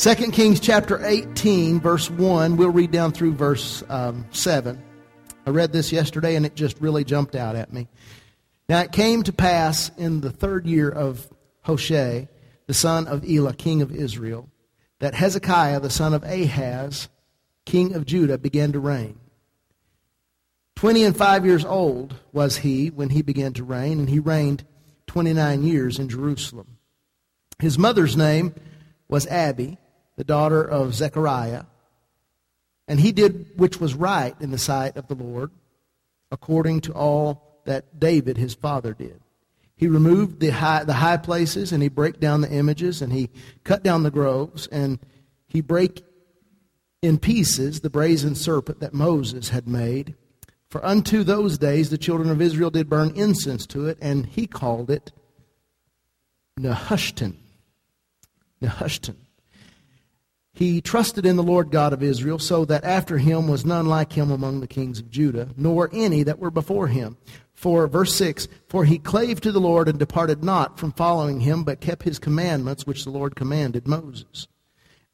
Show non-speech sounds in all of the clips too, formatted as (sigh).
2 Kings chapter 18, verse 1. We'll read down through verse um, 7. I read this yesterday and it just really jumped out at me. Now it came to pass in the third year of Hoshea, the son of Elah, king of Israel, that Hezekiah, the son of Ahaz, king of Judah, began to reign. Twenty and five years old was he when he began to reign, and he reigned 29 years in Jerusalem. His mother's name was Abi, the daughter of Zechariah, and he did which was right in the sight of the Lord, according to all that David his father did. He removed the high, the high places, and he brake down the images, and he cut down the groves, and he brake in pieces the brazen serpent that Moses had made. For unto those days the children of Israel did burn incense to it, and he called it Nehushtan. Nehushtan. He trusted in the Lord God of Israel, so that after him was none like him among the kings of Judah, nor any that were before him. For, verse 6, For he clave to the Lord and departed not from following him, but kept his commandments which the Lord commanded Moses.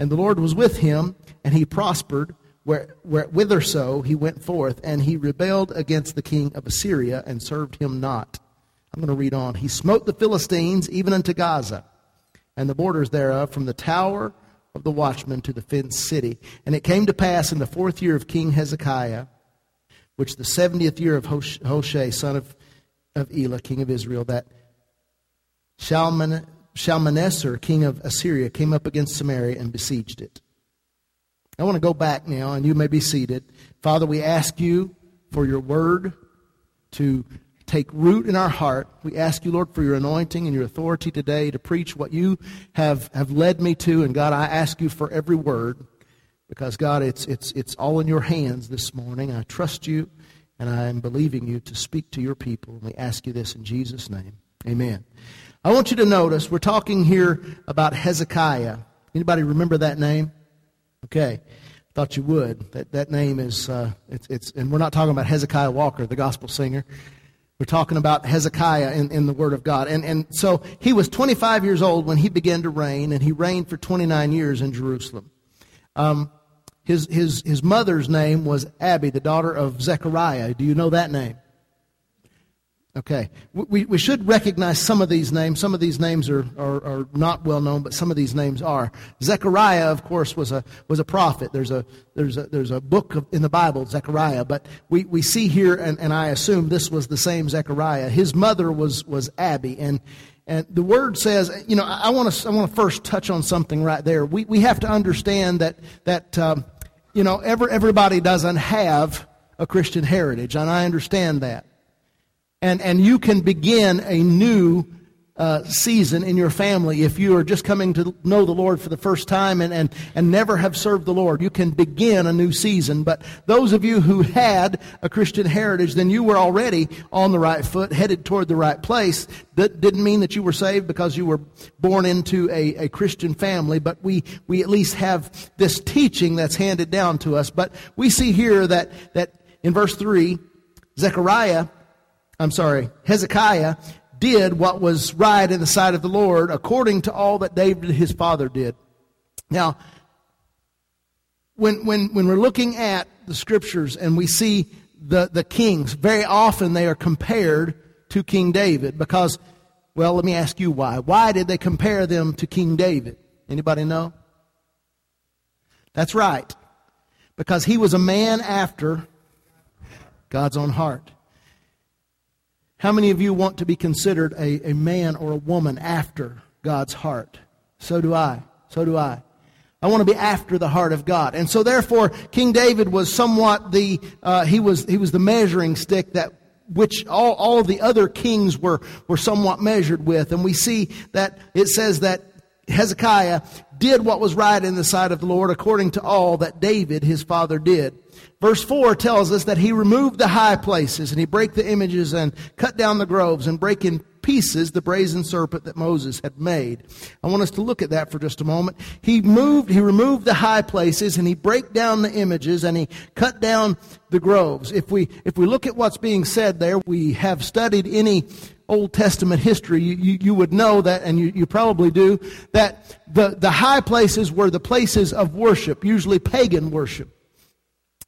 And the Lord was with him, and he prospered where, where, whither so he went forth, and he rebelled against the king of Assyria and served him not. I'm going to read on. He smote the Philistines even unto Gaza, and the borders thereof, from the tower of the watchman to the fenced city. And it came to pass in the fourth year of King Hezekiah, which the seventieth year of Hoshea, son of, of Elah, king of Israel, that Shalmaneser, king of Assyria, came up against Samaria and besieged it. I want to go back now, and you may be seated. Father, we ask you for your word to take root in our heart. We ask you, Lord, for your anointing and your authority today to preach what you have, have led me to. And God, I ask you for every word because, God, it's, it's, it's all in your hands this morning. I trust you and I am believing you to speak to your people. And we ask you this in Jesus' name. Amen. I want you to notice we're talking here about Hezekiah. Anybody remember that name? Okay. Thought you would. That, that name is, uh, it's, it's, and we're not talking about Hezekiah Walker, the gospel singer. We're talking about Hezekiah in, in the Word of God. And, and so he was 25 years old when he began to reign, and he reigned for 29 years in Jerusalem. Um, his, his, his mother's name was Abi, the daughter of Zechariah. Do you know that name? Okay. We, we should recognize some of these names. Some of these names are, are, are, not well known, but some of these names are. Zechariah, of course, was a, was a prophet. There's a, there's a, there's a book of, in the Bible, Zechariah, but we, we see here, and, and I assume this was the same Zechariah. His mother was, was Abi, and, and the word says, you know, I want to, I want to first touch on something right there. We, we have to understand that, that, um, you know, every, everybody doesn't have a Christian heritage, and I understand that and, and you can begin a new uh, season in your family if you are just coming to know the Lord for the first time and, and, and never have served the Lord. You can begin a new season. But those of you who had a Christian heritage, then you were already on the right foot, headed toward the right place. That didn't mean that you were saved because you were born into a, a Christian family, but we, we at least have this teaching that's handed down to us. But we see here that, that in verse 3, Zechariah I'm sorry, Hezekiah did what was right in the sight of the Lord according to all that David his father did. Now, when, when, when we're looking at the scriptures and we see the, the kings, very often they are compared to King David because, well, let me ask you why. Why did they compare them to King David? Anybody know? That's right. Because he was a man after God's own heart. How many of you want to be considered a, a man or a woman after God's heart? So do I. So do I. I want to be after the heart of God. And so therefore, King David was somewhat the, uh, he was, he was the measuring stick that which all, all the other kings were, were somewhat measured with. And we see that it says that Hezekiah did what was right in the sight of the Lord according to all that David, his father, did. Verse 4 tells us that he removed the high places and he brake the images and cut down the groves and brake in pieces the brazen serpent that Moses had made. I want us to look at that for just a moment. He moved, he removed the high places and he break down the images and he cut down the groves. If we, if we look at what's being said there, we have studied any Old Testament history, you, you, you, would know that, and you, you probably do, that the, the high places were the places of worship, usually pagan worship.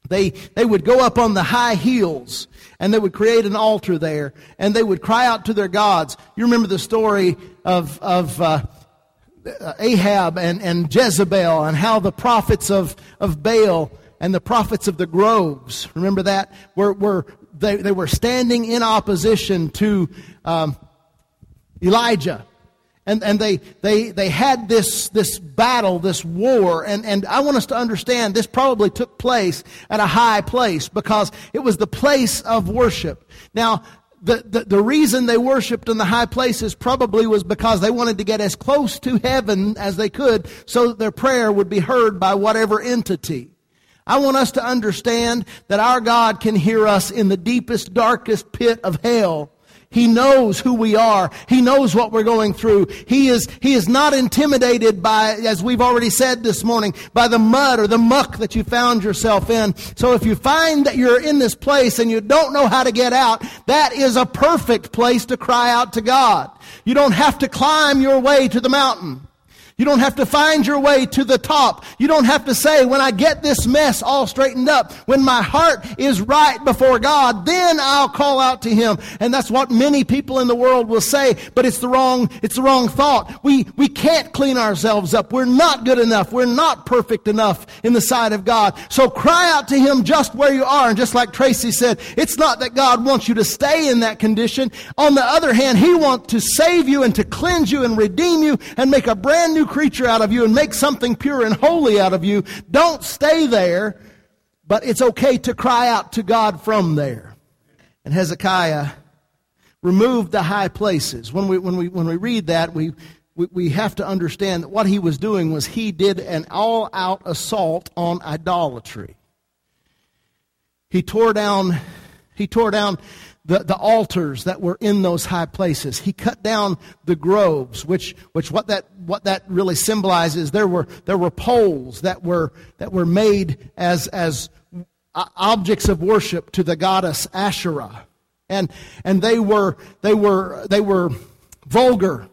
They, they would go up on the high hills and they would create an altar there and they would cry out to their gods. You remember the story of, of uh, Ahab and, and Jezebel and how the prophets of, of Baal and the prophets of the groves, remember that, were, were they, they were standing in opposition to um, Elijah. And, and they, they, they had this, this battle, this war, and, and I want us to understand this probably took place at a high place because it was the place of worship. Now, the, the, the reason they worshiped in the high places probably was because they wanted to get as close to heaven as they could so that their prayer would be heard by whatever entity. I want us to understand that our God can hear us in the deepest, darkest pit of hell. He knows who we are. He knows what we're going through. He is, he is not intimidated by, as we've already said this morning, by the mud or the muck that you found yourself in. So if you find that you're in this place and you don't know how to get out, that is a perfect place to cry out to God. You don't have to climb your way to the mountain. You don't have to find your way to the top. You don't have to say, when I get this mess all straightened up, when my heart is right before God, then I'll call out to Him. And that's what many people in the world will say, but it's the wrong, it's the wrong thought. We, we can't clean ourselves up. We're not good enough. We're not perfect enough in the sight of God. So cry out to Him just where you are. And just like Tracy said, it's not that God wants you to stay in that condition. On the other hand, He wants to save you and to cleanse you and redeem you and make a brand new creature out of you and make something pure and holy out of you. Don't stay there, but it's okay to cry out to God from there. And Hezekiah removed the high places. When we, when we, when we read that, we, we, we have to understand that what he was doing was he did an all out assault on idolatry. He tore down, he tore down the, the altars that were in those high places. He cut down the groves, which, which what that, what that really symbolizes, there were, there were poles that were, that were made as, as objects of worship to the goddess Asherah. And, and they were, they were, they were vulgar.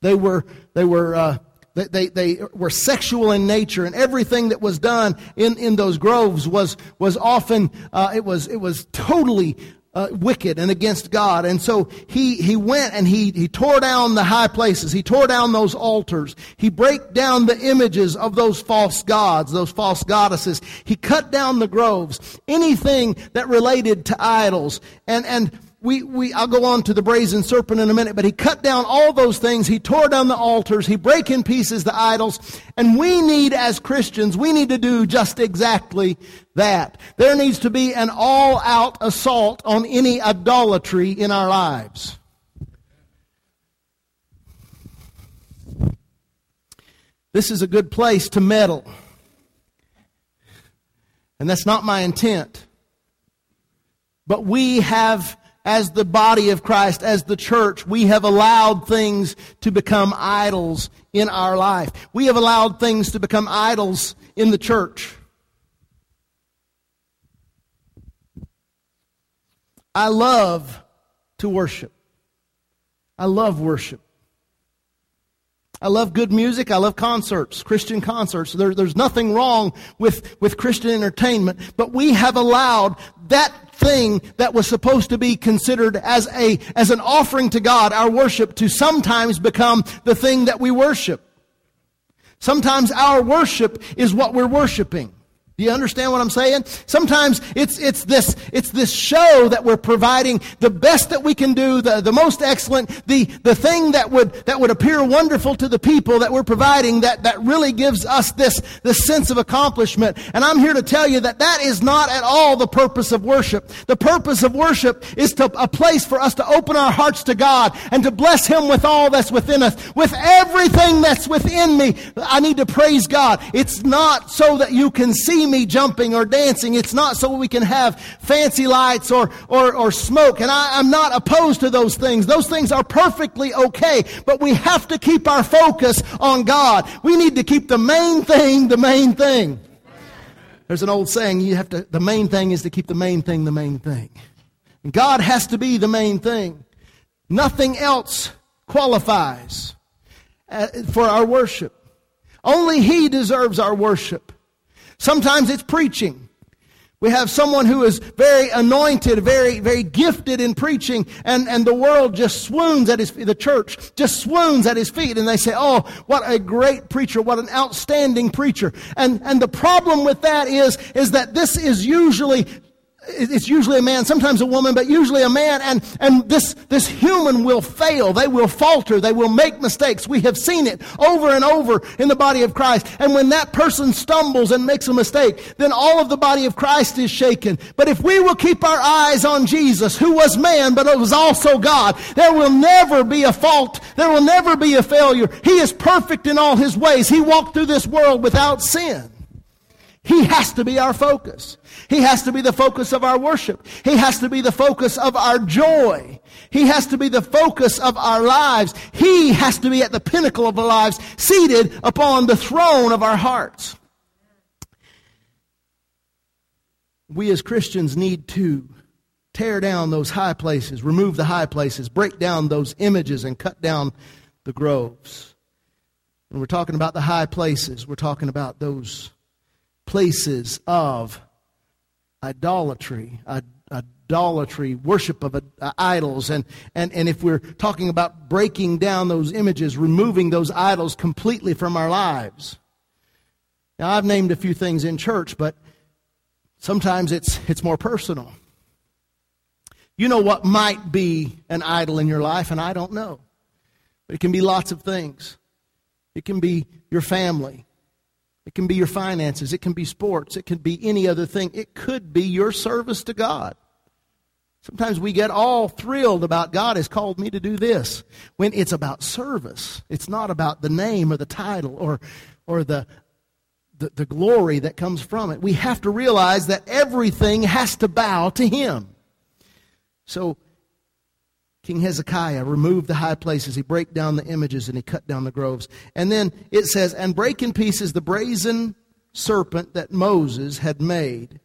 They were, they were, uh, they, they, they, were sexual in nature, and everything that was done in, in those groves was, was often, uh, it, was, it was totally uh, wicked and against God. And so he, he went and he, he tore down the high places. He tore down those altars. He broke down the images of those false gods, those false goddesses. He cut down the groves, anything that related to idols. And, and we, we, I'll go on to the brazen serpent in a minute, but he cut down all those things. He tore down the altars. He break in pieces the idols. And we need, as Christians, we need to do just exactly that. There needs to be an all out assault on any idolatry in our lives. This is a good place to meddle. And that's not my intent. But we have as the body of Christ, as the church, we have allowed things to become idols in our life. We have allowed things to become idols in the church. I love to worship. I love worship. I love good music. I love concerts, Christian concerts. There, there's nothing wrong with, with Christian entertainment, but we have allowed that thing that was supposed to be considered as a, as an offering to God, our worship, to sometimes become the thing that we worship. Sometimes our worship is what we're worshiping. Do you understand what I'm saying? Sometimes it's, it's this, it's this show that we're providing the best that we can do, the, the most excellent, the, the thing that would, that would appear wonderful to the people that we're providing that, that really gives us this, this sense of accomplishment. And I'm here to tell you that that is not at all the purpose of worship. The purpose of worship is to, a place for us to open our hearts to God and to bless Him with all that's within us. With everything that's within me, I need to praise God. It's not so that you can see me jumping or dancing. It's not so we can have fancy lights or, or, or smoke. And I, I'm not opposed to those things. Those things are perfectly okay. But we have to keep our focus on God. We need to keep the main thing the main thing. There's an old saying, you have to, the main thing is to keep the main thing the main thing. God has to be the main thing. Nothing else qualifies uh, for our worship. Only He deserves our worship. Sometimes it's preaching. We have someone who is very anointed, very, very gifted in preaching, and, and the world just swoons at his feet. The church just swoons at his feet, and they say, Oh, what a great preacher, what an outstanding preacher. And, and the problem with that is, is that this is usually it's usually a man, sometimes a woman, but usually a man, and, and this, this human will fail. They will falter. They will make mistakes. We have seen it over and over in the body of Christ. And when that person stumbles and makes a mistake, then all of the body of Christ is shaken. But if we will keep our eyes on Jesus, who was man, but it was also God, there will never be a fault. There will never be a failure. He is perfect in all his ways. He walked through this world without sin. He has to be our focus. He has to be the focus of our worship. He has to be the focus of our joy. He has to be the focus of our lives. He has to be at the pinnacle of our lives, seated upon the throne of our hearts. We as Christians need to tear down those high places, remove the high places, break down those images, and cut down the groves. When we're talking about the high places, we're talking about those places of idolatry, idolatry, worship of uh, idols. And, and, and if we're talking about breaking down those images, removing those idols completely from our lives. Now, I've named a few things in church, but sometimes it's, it's more personal. You know what might be an idol in your life, and I don't know. But it can be lots of things. It can be your family. It can be your finances. It can be sports. It can be any other thing. It could be your service to God. Sometimes we get all thrilled about God has called me to do this when it's about service. It's not about the name or the title or, or the, the, the glory that comes from it. We have to realize that everything has to bow to Him. So King Hezekiah removed the high places, he broke down the images, and he cut down the groves. And then it says, And break in pieces the brazen serpent that Moses had made.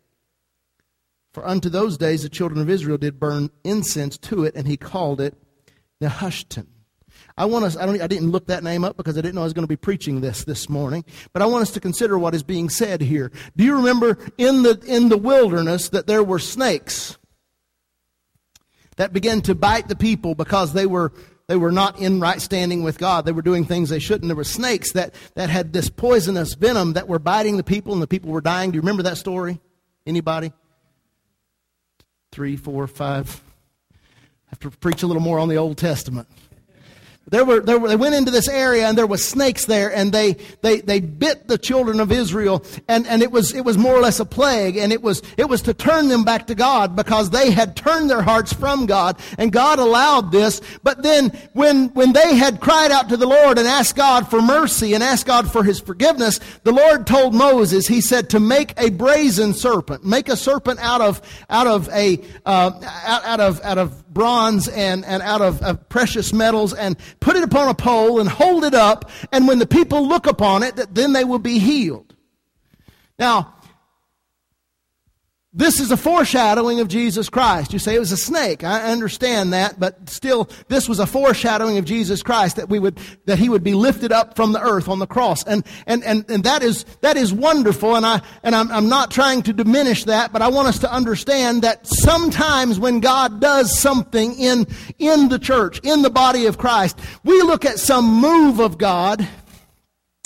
For unto those days the children of Israel did burn incense to it, and he called it Nehushtan. I want us, I, don't, I didn't look that name up because I didn't know I was going to be preaching this this morning, but I want us to consider what is being said here. Do you remember in the, in the wilderness that there were snakes? That began to bite the people because they were they were not in right standing with God. They were doing things they shouldn't. There were snakes that, that had this poisonous venom that were biting the people and the people were dying. Do you remember that story? Anybody? Three, four, five. I have to preach a little more on the Old Testament. There were, there were, they went into this area and there was snakes there and they, they, they bit the children of Israel and, and it was, it was more or less a plague and it was, it was to turn them back to God because they had turned their hearts from God and God allowed this. But then when, when they had cried out to the Lord and asked God for mercy and asked God for his forgiveness, the Lord told Moses, he said to make a brazen serpent, make a serpent out of, out of a, uh, out, out of, out of bronze and, and out of, of precious metals and put it upon a pole and hold it up. And when the people look upon it, then they will be healed. Now, this is a foreshadowing of Jesus Christ. You say it was a snake. I understand that, but still, this was a foreshadowing of Jesus Christ that we would, that he would be lifted up from the earth on the cross. And, and, and, and that is, that is wonderful. And I, and I'm, I'm not trying to diminish that, but I want us to understand that sometimes when God does something in, in the church, in the body of Christ, we look at some move of God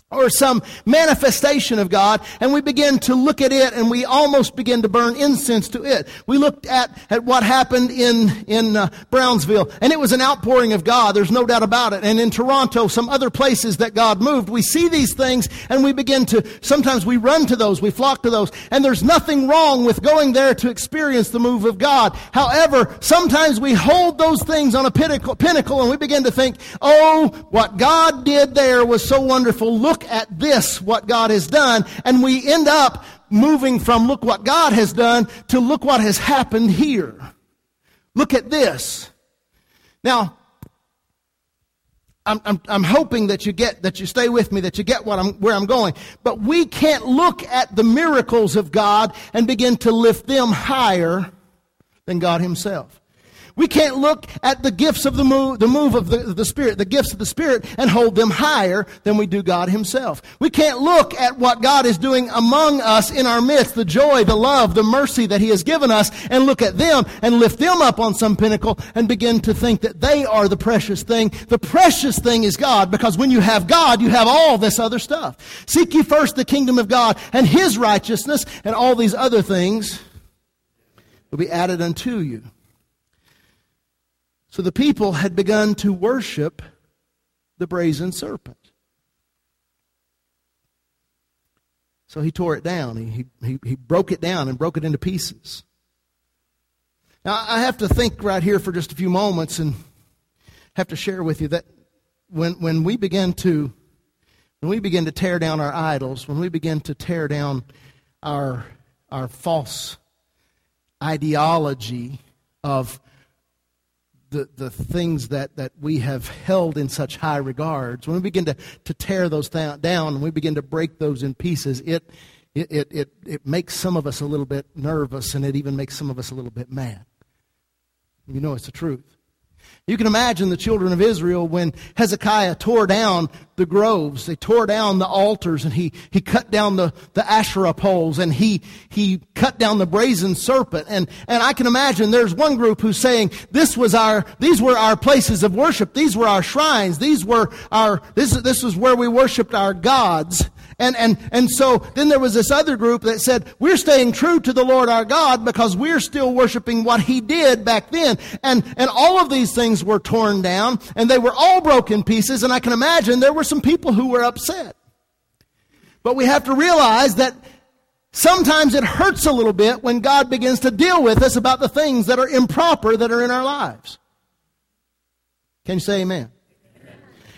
or some manifestation of God, and we begin to look at it and we almost begin to burn incense to it. We looked at, at what happened in, in uh, Brownsville, and it was an outpouring of God, there's no doubt about it. And in Toronto, some other places that God moved, we see these things and we begin to, sometimes we run to those, we flock to those, and there's nothing wrong with going there to experience the move of God. However, sometimes we hold those things on a pinnacle, pinnacle and we begin to think, oh, what God did there was so wonderful. Look look at this, what God has done, and we end up moving from look what God has done to look what has happened here. Look at this. Now, I'm, I'm, I'm, hoping that you get, that you stay with me, that you get what I'm, where I'm going. But we can't look at the miracles of God and begin to lift them higher than God Himself. We can't look at the gifts of the move, the move of the, the Spirit, the gifts of the Spirit, and hold them higher than we do God Himself. We can't look at what God is doing among us in our midst, the joy, the love, the mercy that He has given us, and look at them and lift them up on some pinnacle and begin to think that they are the precious thing. The precious thing is God, because when you have God, you have all this other stuff. Seek ye first the kingdom of God and His righteousness, and all these other things will be added unto you. So the people had begun to worship the brazen serpent. So he tore it down. He, he, he broke it down and broke it into pieces. Now, I have to think right here for just a few moments and have to share with you that when, when we begin to when we begin to tear down our idols, when we begin to tear down our, our false ideology of the, the things that, that we have held in such high regards, when we begin to, to tear those th- down and we begin to break those in pieces, it, it, it, it, it makes some of us a little bit nervous and it even makes some of us a little bit mad. You know it's the truth. You can imagine the children of Israel when Hezekiah tore down the groves. They tore down the altars and he, he cut down the, the Asherah poles and he, he cut down the brazen serpent. And, and I can imagine there's one group who's saying this was our, these were our places of worship. These were our shrines. These were our, this, this was where we worshiped our gods. And, and, and so then there was this other group that said, we're staying true to the Lord our God because we're still worshiping what He did back then. And, and all of these things were torn down and they were all broken pieces. And I can imagine there were some people who were upset. But we have to realize that sometimes it hurts a little bit when God begins to deal with us about the things that are improper that are in our lives. Can you say amen?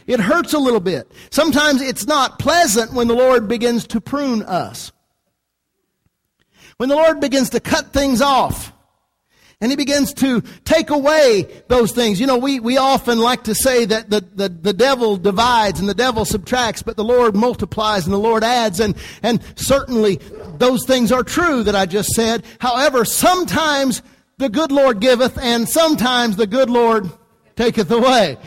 It hurts a little bit. Sometimes it's not pleasant when the Lord begins to prune us. When the Lord begins to cut things off. And he begins to take away those things. You know, we, we often like to say that the, the, the devil divides and the devil subtracts, but the Lord multiplies and the Lord adds. And, and certainly those things are true that I just said. However, sometimes the good Lord giveth and sometimes the good Lord taketh away.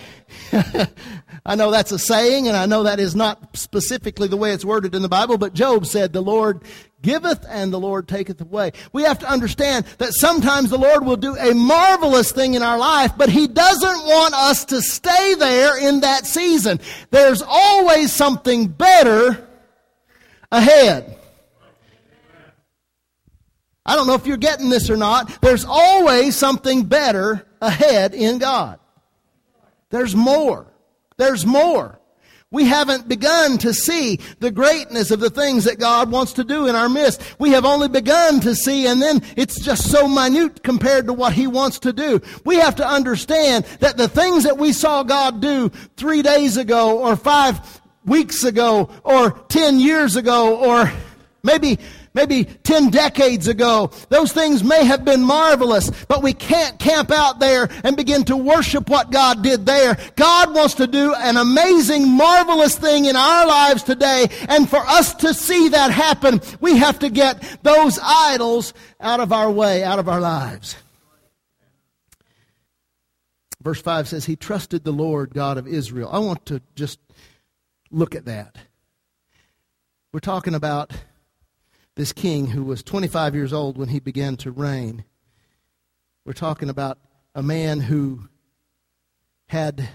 (laughs) I know that's a saying, and I know that is not specifically the way it's worded in the Bible, but Job said, The Lord giveth and the Lord taketh away. We have to understand that sometimes the Lord will do a marvelous thing in our life, but He doesn't want us to stay there in that season. There's always something better ahead. I don't know if you're getting this or not. There's always something better ahead in God. There's more. There's more. We haven't begun to see the greatness of the things that God wants to do in our midst. We have only begun to see, and then it's just so minute compared to what He wants to do. We have to understand that the things that we saw God do three days ago, or five weeks ago, or ten years ago, or maybe maybe 10 decades ago. Those things may have been marvelous, but we can't camp out there and begin to worship what God did there. God wants to do an amazing, marvelous thing in our lives today. And for us to see that happen, we have to get those idols out of our way, out of our lives. Verse 5 says, He trusted the Lord God of Israel. I want to just look at that. We're talking about this king who was 25 years old when he began to reign. We're talking about a man who had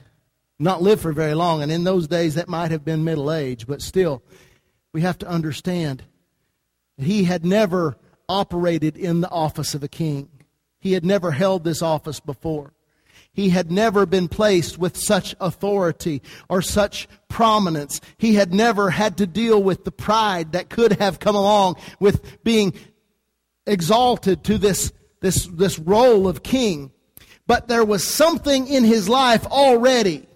not lived for very long, and in those days that might have been middle age, but still, we have to understand that he had never operated in the office of a king. He had never held this office before. He had never been placed with such authority or such prominence. He had never had to deal with the pride that could have come along with being exalted to this, this, this role of king. But there was something in his life already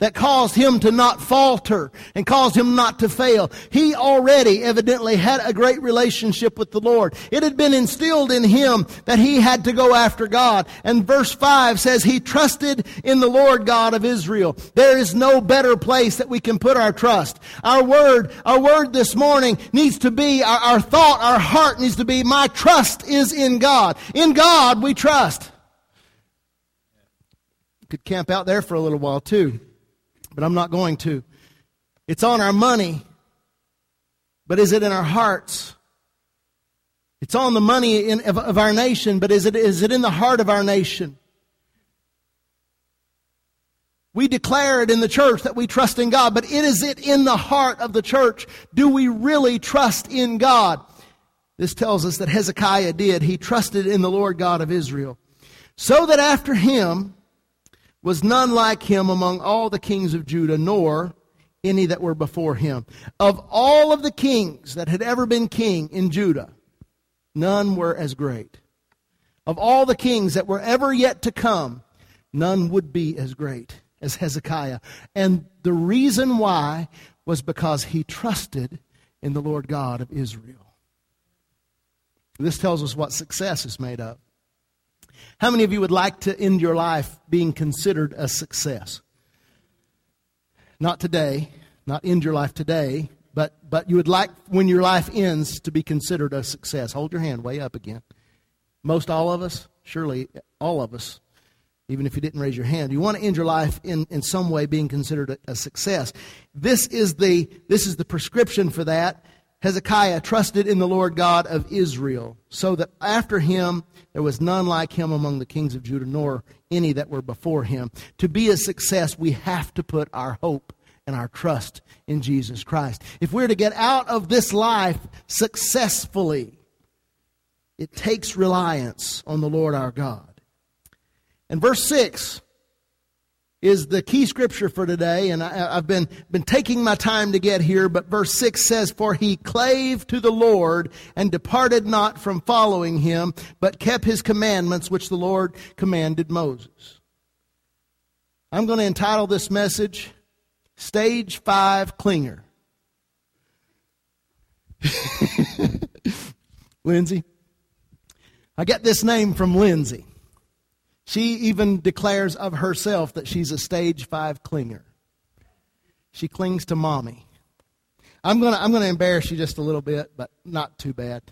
that caused him to not falter and caused him not to fail. He already evidently had a great relationship with the Lord. It had been instilled in him that he had to go after God. And verse 5 says he trusted in the Lord God of Israel. There is no better place that we can put our trust. Our word, our word this morning needs to be, our, our thought, our heart needs to be, my trust is in God. In God we trust. Could camp out there for a little while too but I'm not going to. It's on our money, but is it in our hearts? It's on the money in, of, of our nation, but is it, is it in the heart of our nation? We declare it in the church that we trust in God, but is it in the heart of the church? Do we really trust in God? This tells us that Hezekiah did. He trusted in the Lord God of Israel. So that after him, was none like him among all the kings of Judah, nor any that were before him. Of all of the kings that had ever been king in Judah, none were as great. Of all the kings that were ever yet to come, none would be as great as Hezekiah. And the reason why was because he trusted in the Lord God of Israel. This tells us what success is made of. How many of you would like to end your life being considered a success? Not today, not end your life today, but, but you would like when your life ends to be considered a success. Hold your hand way up again. Most all of us, surely all of us, even if you didn't raise your hand, you want to end your life in, in some way being considered a, a success. This is the this is the prescription for that. Hezekiah trusted in the Lord God of Israel, so that after him there was none like him among the kings of Judah, nor any that were before him. To be a success, we have to put our hope and our trust in Jesus Christ. If we're to get out of this life successfully, it takes reliance on the Lord our God. And verse 6 is the key scripture for today, and I, have been, been taking my time to get here, but verse 6 says, For he clave to the Lord and departed not from following him, but kept his commandments which the Lord commanded Moses. I'm going to entitle this message, Stage 5 Clinger. (laughs) Lindsay. I get this name from Lindsay. She even declares of herself that she's a stage five clinger. She clings to mommy. I'm gonna I'm gonna embarrass you just a little bit, but not too bad.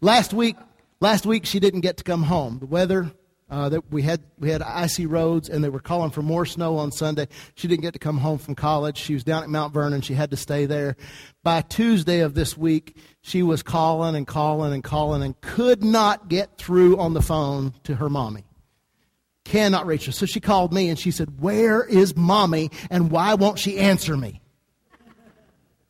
Last week last week she didn't get to come home. The weather uh, that we had we had icy roads and they were calling for more snow on Sunday. She didn't get to come home from college. She was down at Mount Vernon. She had to stay there. By Tuesday of this week, she was calling and calling and calling and could not get through on the phone to her mommy cannot reach her. So she called me and she said, Where is mommy and why won't she answer me?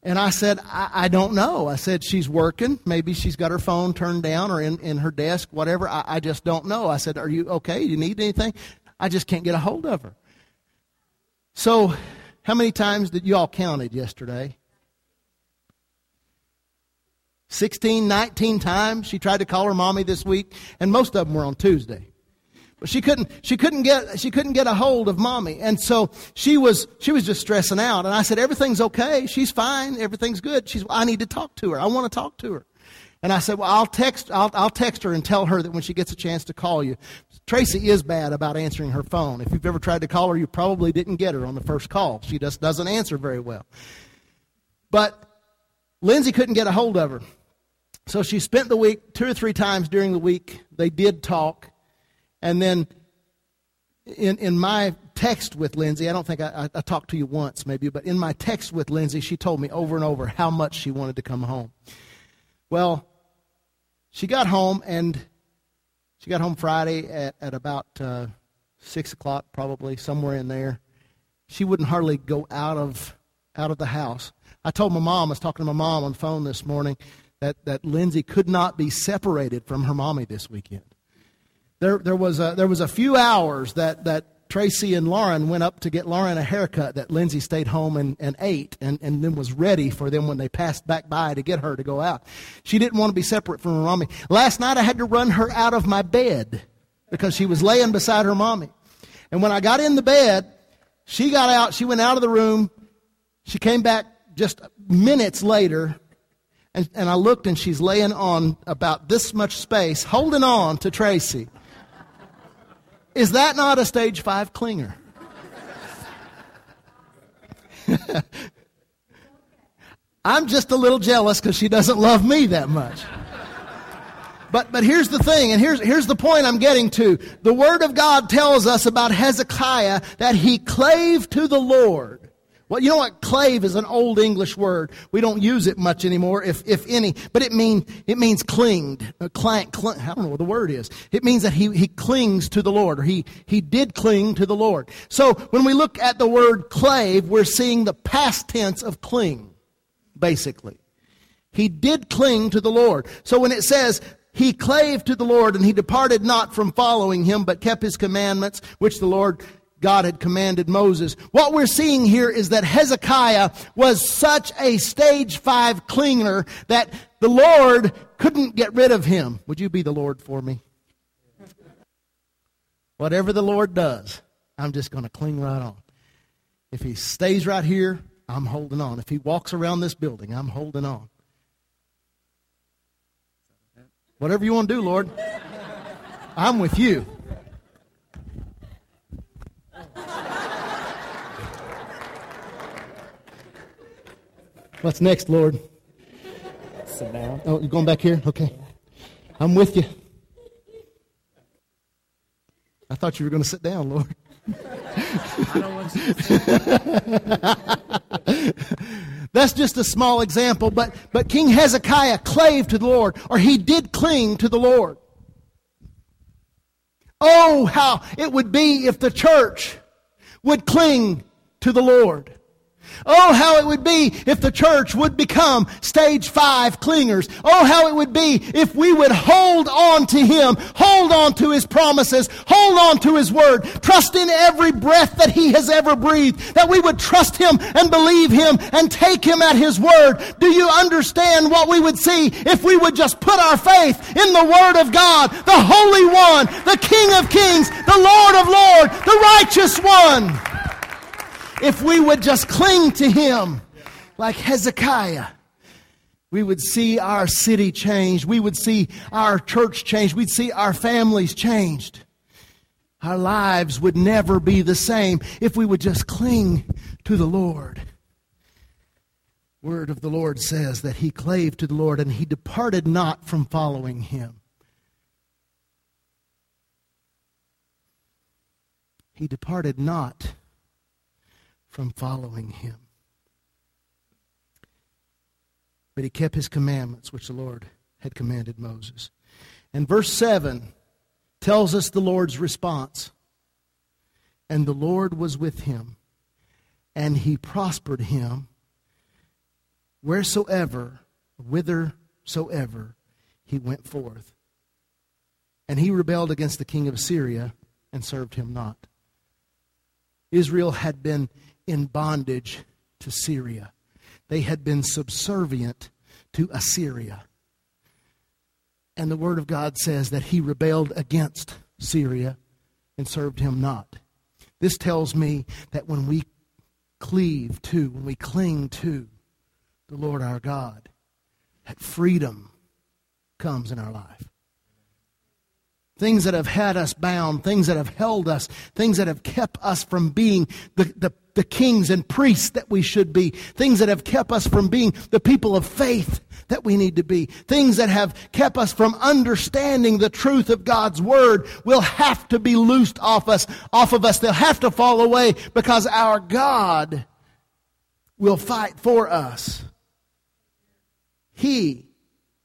And I said, I, I, don't know. I said, she's working. Maybe she's got her phone turned down or in, in her desk, whatever. I, I just don't know. I said, Are you okay? Do you need anything? I just can't get a hold of her. So, how many times did you all counted yesterday? 16, 19 times she tried to call her mommy this week, and most of them were on Tuesday. She couldn't, she couldn't get, she couldn't get a hold of mommy. And so she was, she was just stressing out. And I said, everything's okay. She's fine. Everything's good. She's, I need to talk to her. I want to talk to her. And I said, well, I'll text, I'll, I'll text her and tell her that when she gets a chance to call you. Tracy is bad about answering her phone. If you've ever tried to call her, you probably didn't get her on the first call. She just doesn't answer very well. But Lindsay couldn't get a hold of her. So she spent the week, two or three times during the week, they did talk. And then in, in my text with Lindsay, I don't think I, I, I, talked to you once maybe, but in my text with Lindsay, she told me over and over how much she wanted to come home. Well, she got home and she got home Friday at, at about uh, 6 o'clock, probably, somewhere in there. She wouldn't hardly go out of, out of the house. I told my mom, I was talking to my mom on the phone this morning, that, that Lindsay could not be separated from her mommy this weekend there, there, was a, there was a few hours that, that Tracy and Lauren went up to get Lauren a haircut that Lindsay stayed home and, and ate and, and then was ready for them when they passed back by to get her to go out. She didn't want to be separate from her mommy. Last night I had to run her out of my bed because she was laying beside her mommy. And when I got in the bed, She got out, she went out of the room. She came back just minutes later, and, and I looked and she's laying on about this much space, holding on to Tracy. Is that not a stage five clinger? (laughs) I'm just a little jealous because she doesn't love me that much. But, but here's the thing, and here's, here's the point I'm getting to. The Word of God tells us about Hezekiah that he clave to the Lord. Well, you know what? Clave is an old English word. We don't use it much anymore, if, if any, but it mean, it means clinged. Uh, cling, I don't know what the word is. It means that he, he clings to the Lord, or he, he did cling to the Lord. So when we look at the word clave, we're seeing the past tense of cling, basically. He did cling to the Lord. So when it says, he clave to the Lord and he departed not from following him, but kept his commandments, which the Lord God had commanded Moses. What we're seeing here is that Hezekiah was such a stage five clinger that the Lord couldn't get rid of him. Would you be the Lord for me? Whatever the Lord does, I'm just going to cling right on. If he stays right here, I'm holding on. If he walks around this building, I'm holding on. Whatever you want to do, Lord, I'm with you. What's next, Lord? Sit down. Oh, you're going back here? Okay. I'm with you. I thought you were going to sit down, Lord. (laughs) I don't want you (laughs) That's just a small example, but, but King Hezekiah clave to the Lord, or he did cling to the Lord. Oh, how it would be if the church would cling to the Lord. Oh, how it would be if the church would become stage five clingers. Oh, how it would be if we would hold on to Him, hold on to His promises, hold on to His word, trust in every breath that He has ever breathed, that we would trust Him and believe Him and take Him at His word. Do you understand what we would see if we would just put our faith in the Word of God, the Holy One, the King of Kings, the Lord of Lords, the righteous one? If we would just cling to Him like Hezekiah, we would see our city changed. We would see our church changed. We'd see our families changed. Our lives would never be the same if we would just cling to the Lord. Word of the Lord says that he clave to the Lord and he departed not from following him. He departed not from following him. But he kept his commandments, which the Lord had commanded Moses. And verse 7 tells us the Lord's response. And the Lord was with him, and he prospered him wheresoever, whithersoever he went forth. And he rebelled against the king of Syria and served him not. Israel had been in bondage to Syria. They had been subservient to Assyria. And the Word of God says that he rebelled against Syria and served him not. This tells me that when we cleave to, when we cling to the Lord our God, that freedom comes in our life. Things that have had us bound, things that have held us, things that have kept us from being the, the the kings and priests that we should be, things that have kept us from being the people of faith that we need to be, things that have kept us from understanding the truth of God's word will have to be loosed off us, off of us. They'll have to fall away because our God will fight for us. He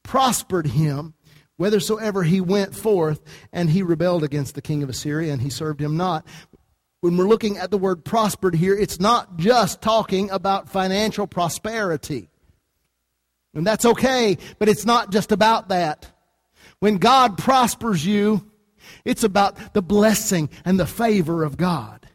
prospered him whithersoever he went forth, and he rebelled against the king of Assyria, and he served him not when we're looking at the word prospered here, it's not just talking about financial prosperity. And that's okay, but it's not just about that. When God prospers you, it's about the blessing and the favor of God.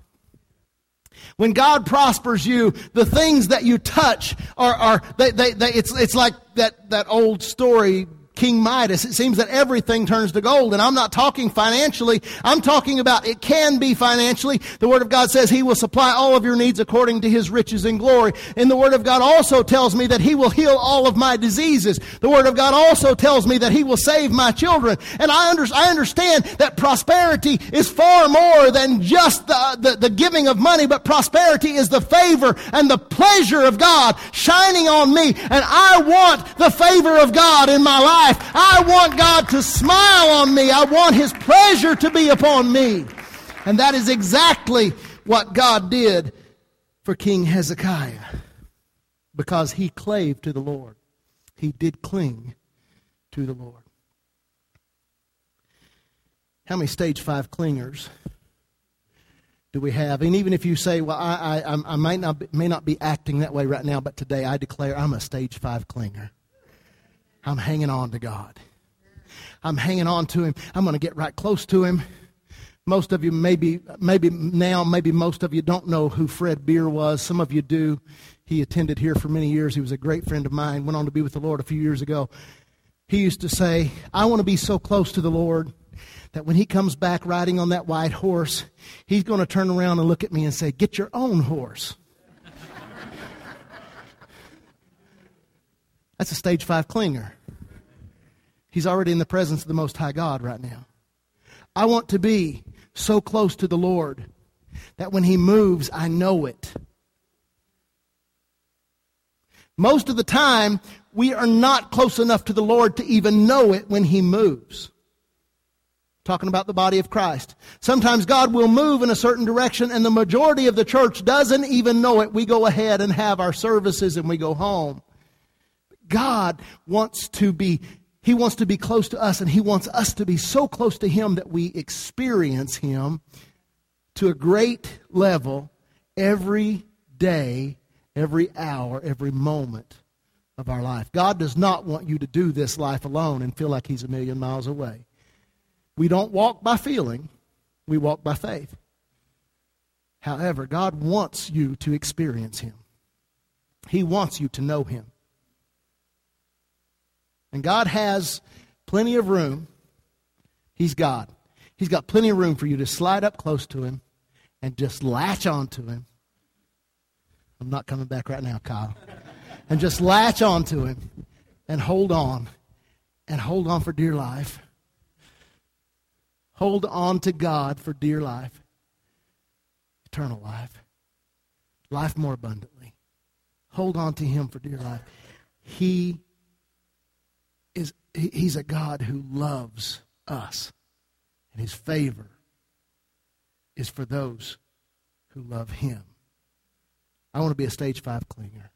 When God prospers you, the things that you touch are, are they, they, they, it's, it's like that, that old story King Midas. It seems that everything turns to gold. And I'm not talking financially. I'm talking about it can be financially. The Word of God says He will supply all of your needs according to His riches and glory. And the Word of God also tells me that He will heal all of my diseases. The Word of God also tells me that He will save my children. And I, under, I understand that prosperity is far more than just the, the, the giving of money, but prosperity is the favor and the pleasure of God shining on me. And I want the favor of God in my life. I want God to smile on me. I want His pleasure to be upon me. And that is exactly what God did for King Hezekiah because he clave to the Lord. He did cling to the Lord. How many stage five clingers do we have? And even if you say, well, I, I, I might not may not be acting that way right now, but today I declare I'm a stage five clinger. I'm hanging on to God. I'm hanging on to Him. I'm going to get right close to Him. Most of you, maybe, maybe now, maybe most of you don't know who Fred Beer was. Some of you do. He attended here for many years. He was a great friend of mine. Went on to be with the Lord a few years ago. He used to say, I want to be so close to the Lord that when he comes back riding on that white horse, he's going to turn around and look at me and say, Get your own horse. That's a stage five clinger. He's already in the presence of the Most High God right now. I want to be so close to the Lord that when He moves, I know it. Most of the time, we are not close enough to the Lord to even know it when He moves. Talking about the body of Christ. Sometimes God will move in a certain direction and the majority of the church doesn't even know it. We go ahead and have our services and we go home. God wants to be he wants to be close to us, and He wants us to be so close to Him that we experience Him to a great level every day, every hour, every moment of our life. God does not want you to do this life alone and feel like He's a million miles away. We don't walk by feeling, we walk by faith. However, God wants you to experience Him, He wants you to know Him. And God has plenty of room. He's God. He's got plenty of room for you to slide up close to Him and just latch on to Him. I'm not coming back right now, Kyle. And just latch on to Him and hold on. And hold on for dear life. Hold on to God for dear life. Eternal life. Life more abundantly. Hold on to Him for dear life. He he's a God who loves us. And his favor is for those who love him. I want to be a stage five clinger.